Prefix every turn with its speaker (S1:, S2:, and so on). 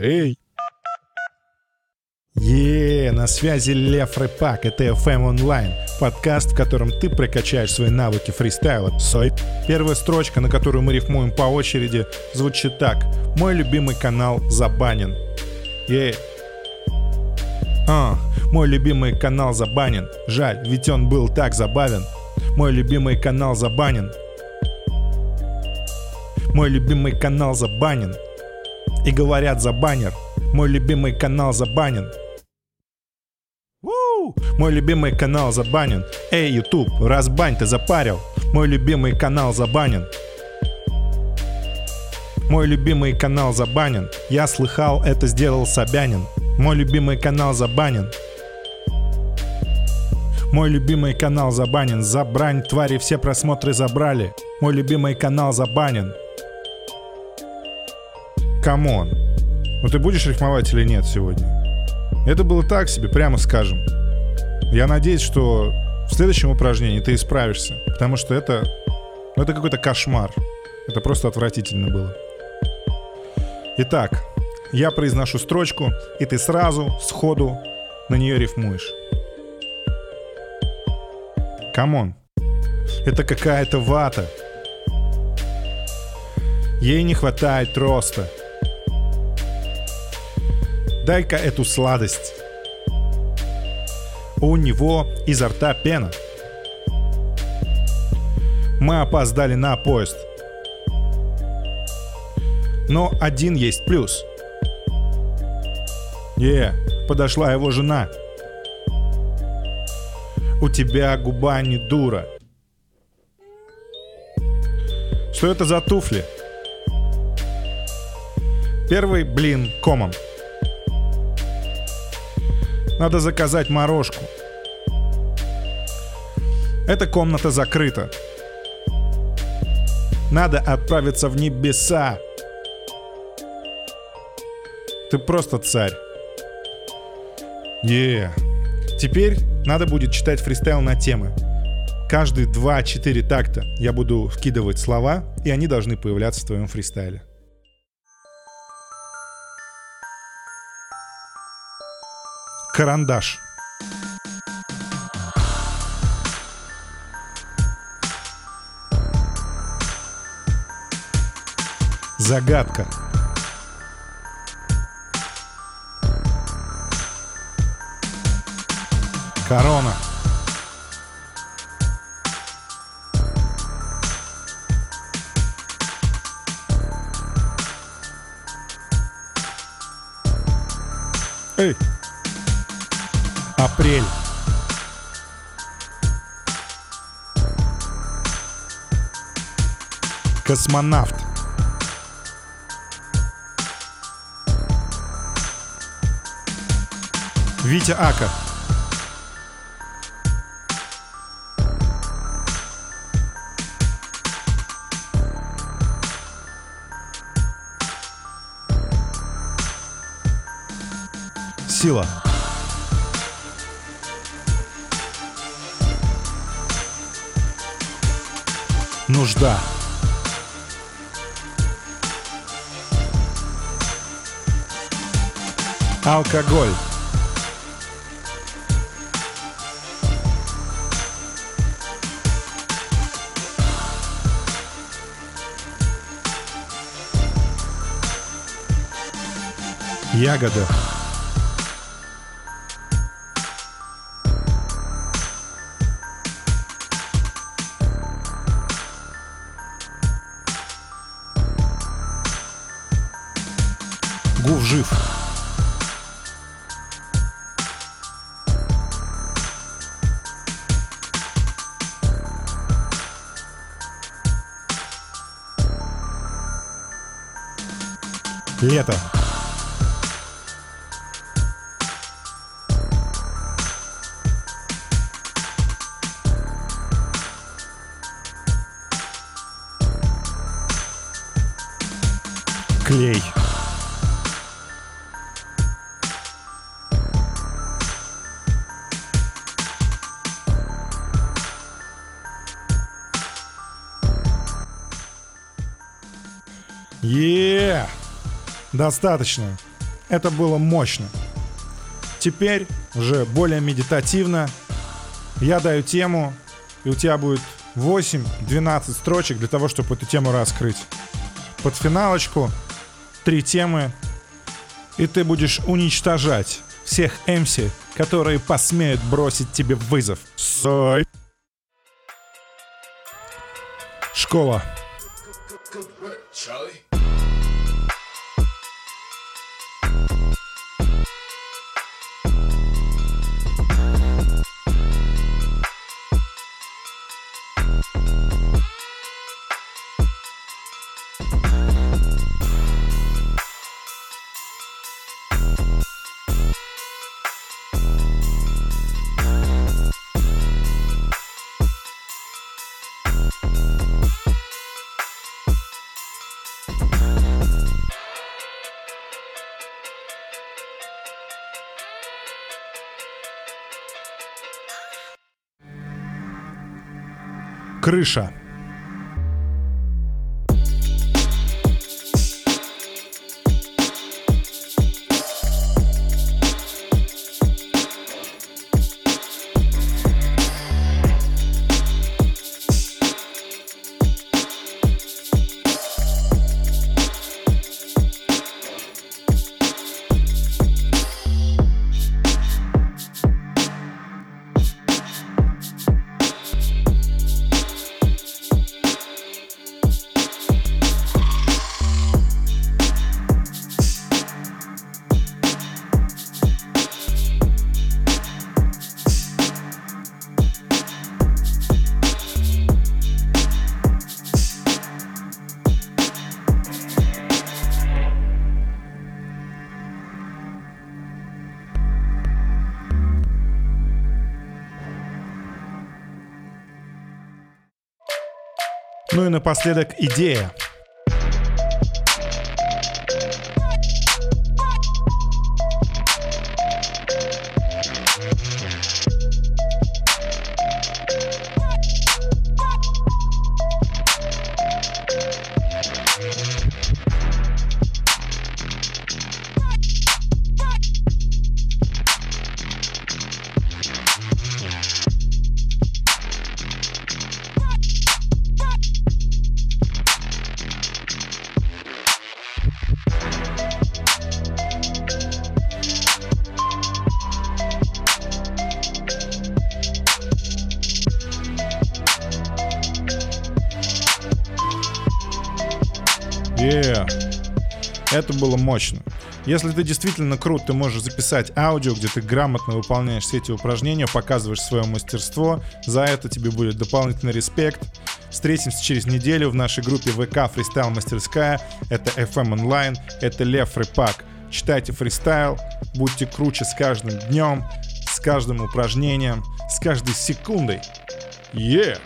S1: Эй! Е, на связи Лев Рэпак, это FM Online, подкаст, в котором ты прокачаешь свои навыки фристайла. Сой. Первая строчка, на которую мы рифмуем по очереди, звучит так. Мой любимый канал забанен. Е. А, мой любимый канал забанен. Жаль, ведь он был так забавен. Мой любимый канал забанен. Мой любимый канал забанен. И говорят забанер. Мой любимый канал забанен. Уу! Мой любимый канал забанен. Эй, YouTube, разбань, ты запарил. Мой любимый канал забанен. Мой любимый канал забанен. Я слыхал, это сделал Собянин. Мой любимый канал забанен. Мой любимый канал забанен. Забрань, твари, все просмотры забрали. Мой любимый канал забанен. Come on. Ну ты будешь рифмовать или нет сегодня? Это было так себе, прямо скажем. Я надеюсь, что в следующем упражнении ты исправишься, потому что это, ну, это какой-то кошмар. Это просто отвратительно было. Итак, я произношу строчку, и ты сразу, сходу на нее рифмуешь. Come on. Это какая-то вата. Ей не хватает роста. Дай-ка эту сладость. У него изо рта пена. Мы опоздали на поезд. Но один есть плюс. Yeah, подошла его жена. У тебя губа не дура. Что это за туфли? Первый блин комом. Надо заказать морожку. Эта комната закрыта. Надо отправиться в небеса. Ты просто царь. Е. Теперь надо будет читать фристайл на темы. Каждые 2-4 такта я буду вкидывать слова, и они должны появляться в твоем фристайле. Карандаш. Загадка. Корона. Эй! Апрель. Космонавт. Витя Ака. Сила. Нужда. Алкоголь. Ягода. Жив. Лето. Клей. Е, Достаточно. Это было мощно. Теперь уже более медитативно я даю тему, и у тебя будет 8-12 строчек для того, чтобы эту тему раскрыть. Под финалочку три темы, и ты будешь уничтожать всех MC, которые посмеют бросить тебе вызов. Сой. Школа. Крыша. Ну и напоследок идея. Yeah. Это было мощно. Если ты действительно крут, ты можешь записать аудио, где ты грамотно выполняешь все эти упражнения, показываешь свое мастерство. За это тебе будет дополнительный респект. Встретимся через неделю в нашей группе ВК Фристайл Мастерская. Это FM Онлайн, это Лев Рыпак. Читайте фристайл, будьте круче с каждым днем, с каждым упражнением, с каждой секундой. Yeah!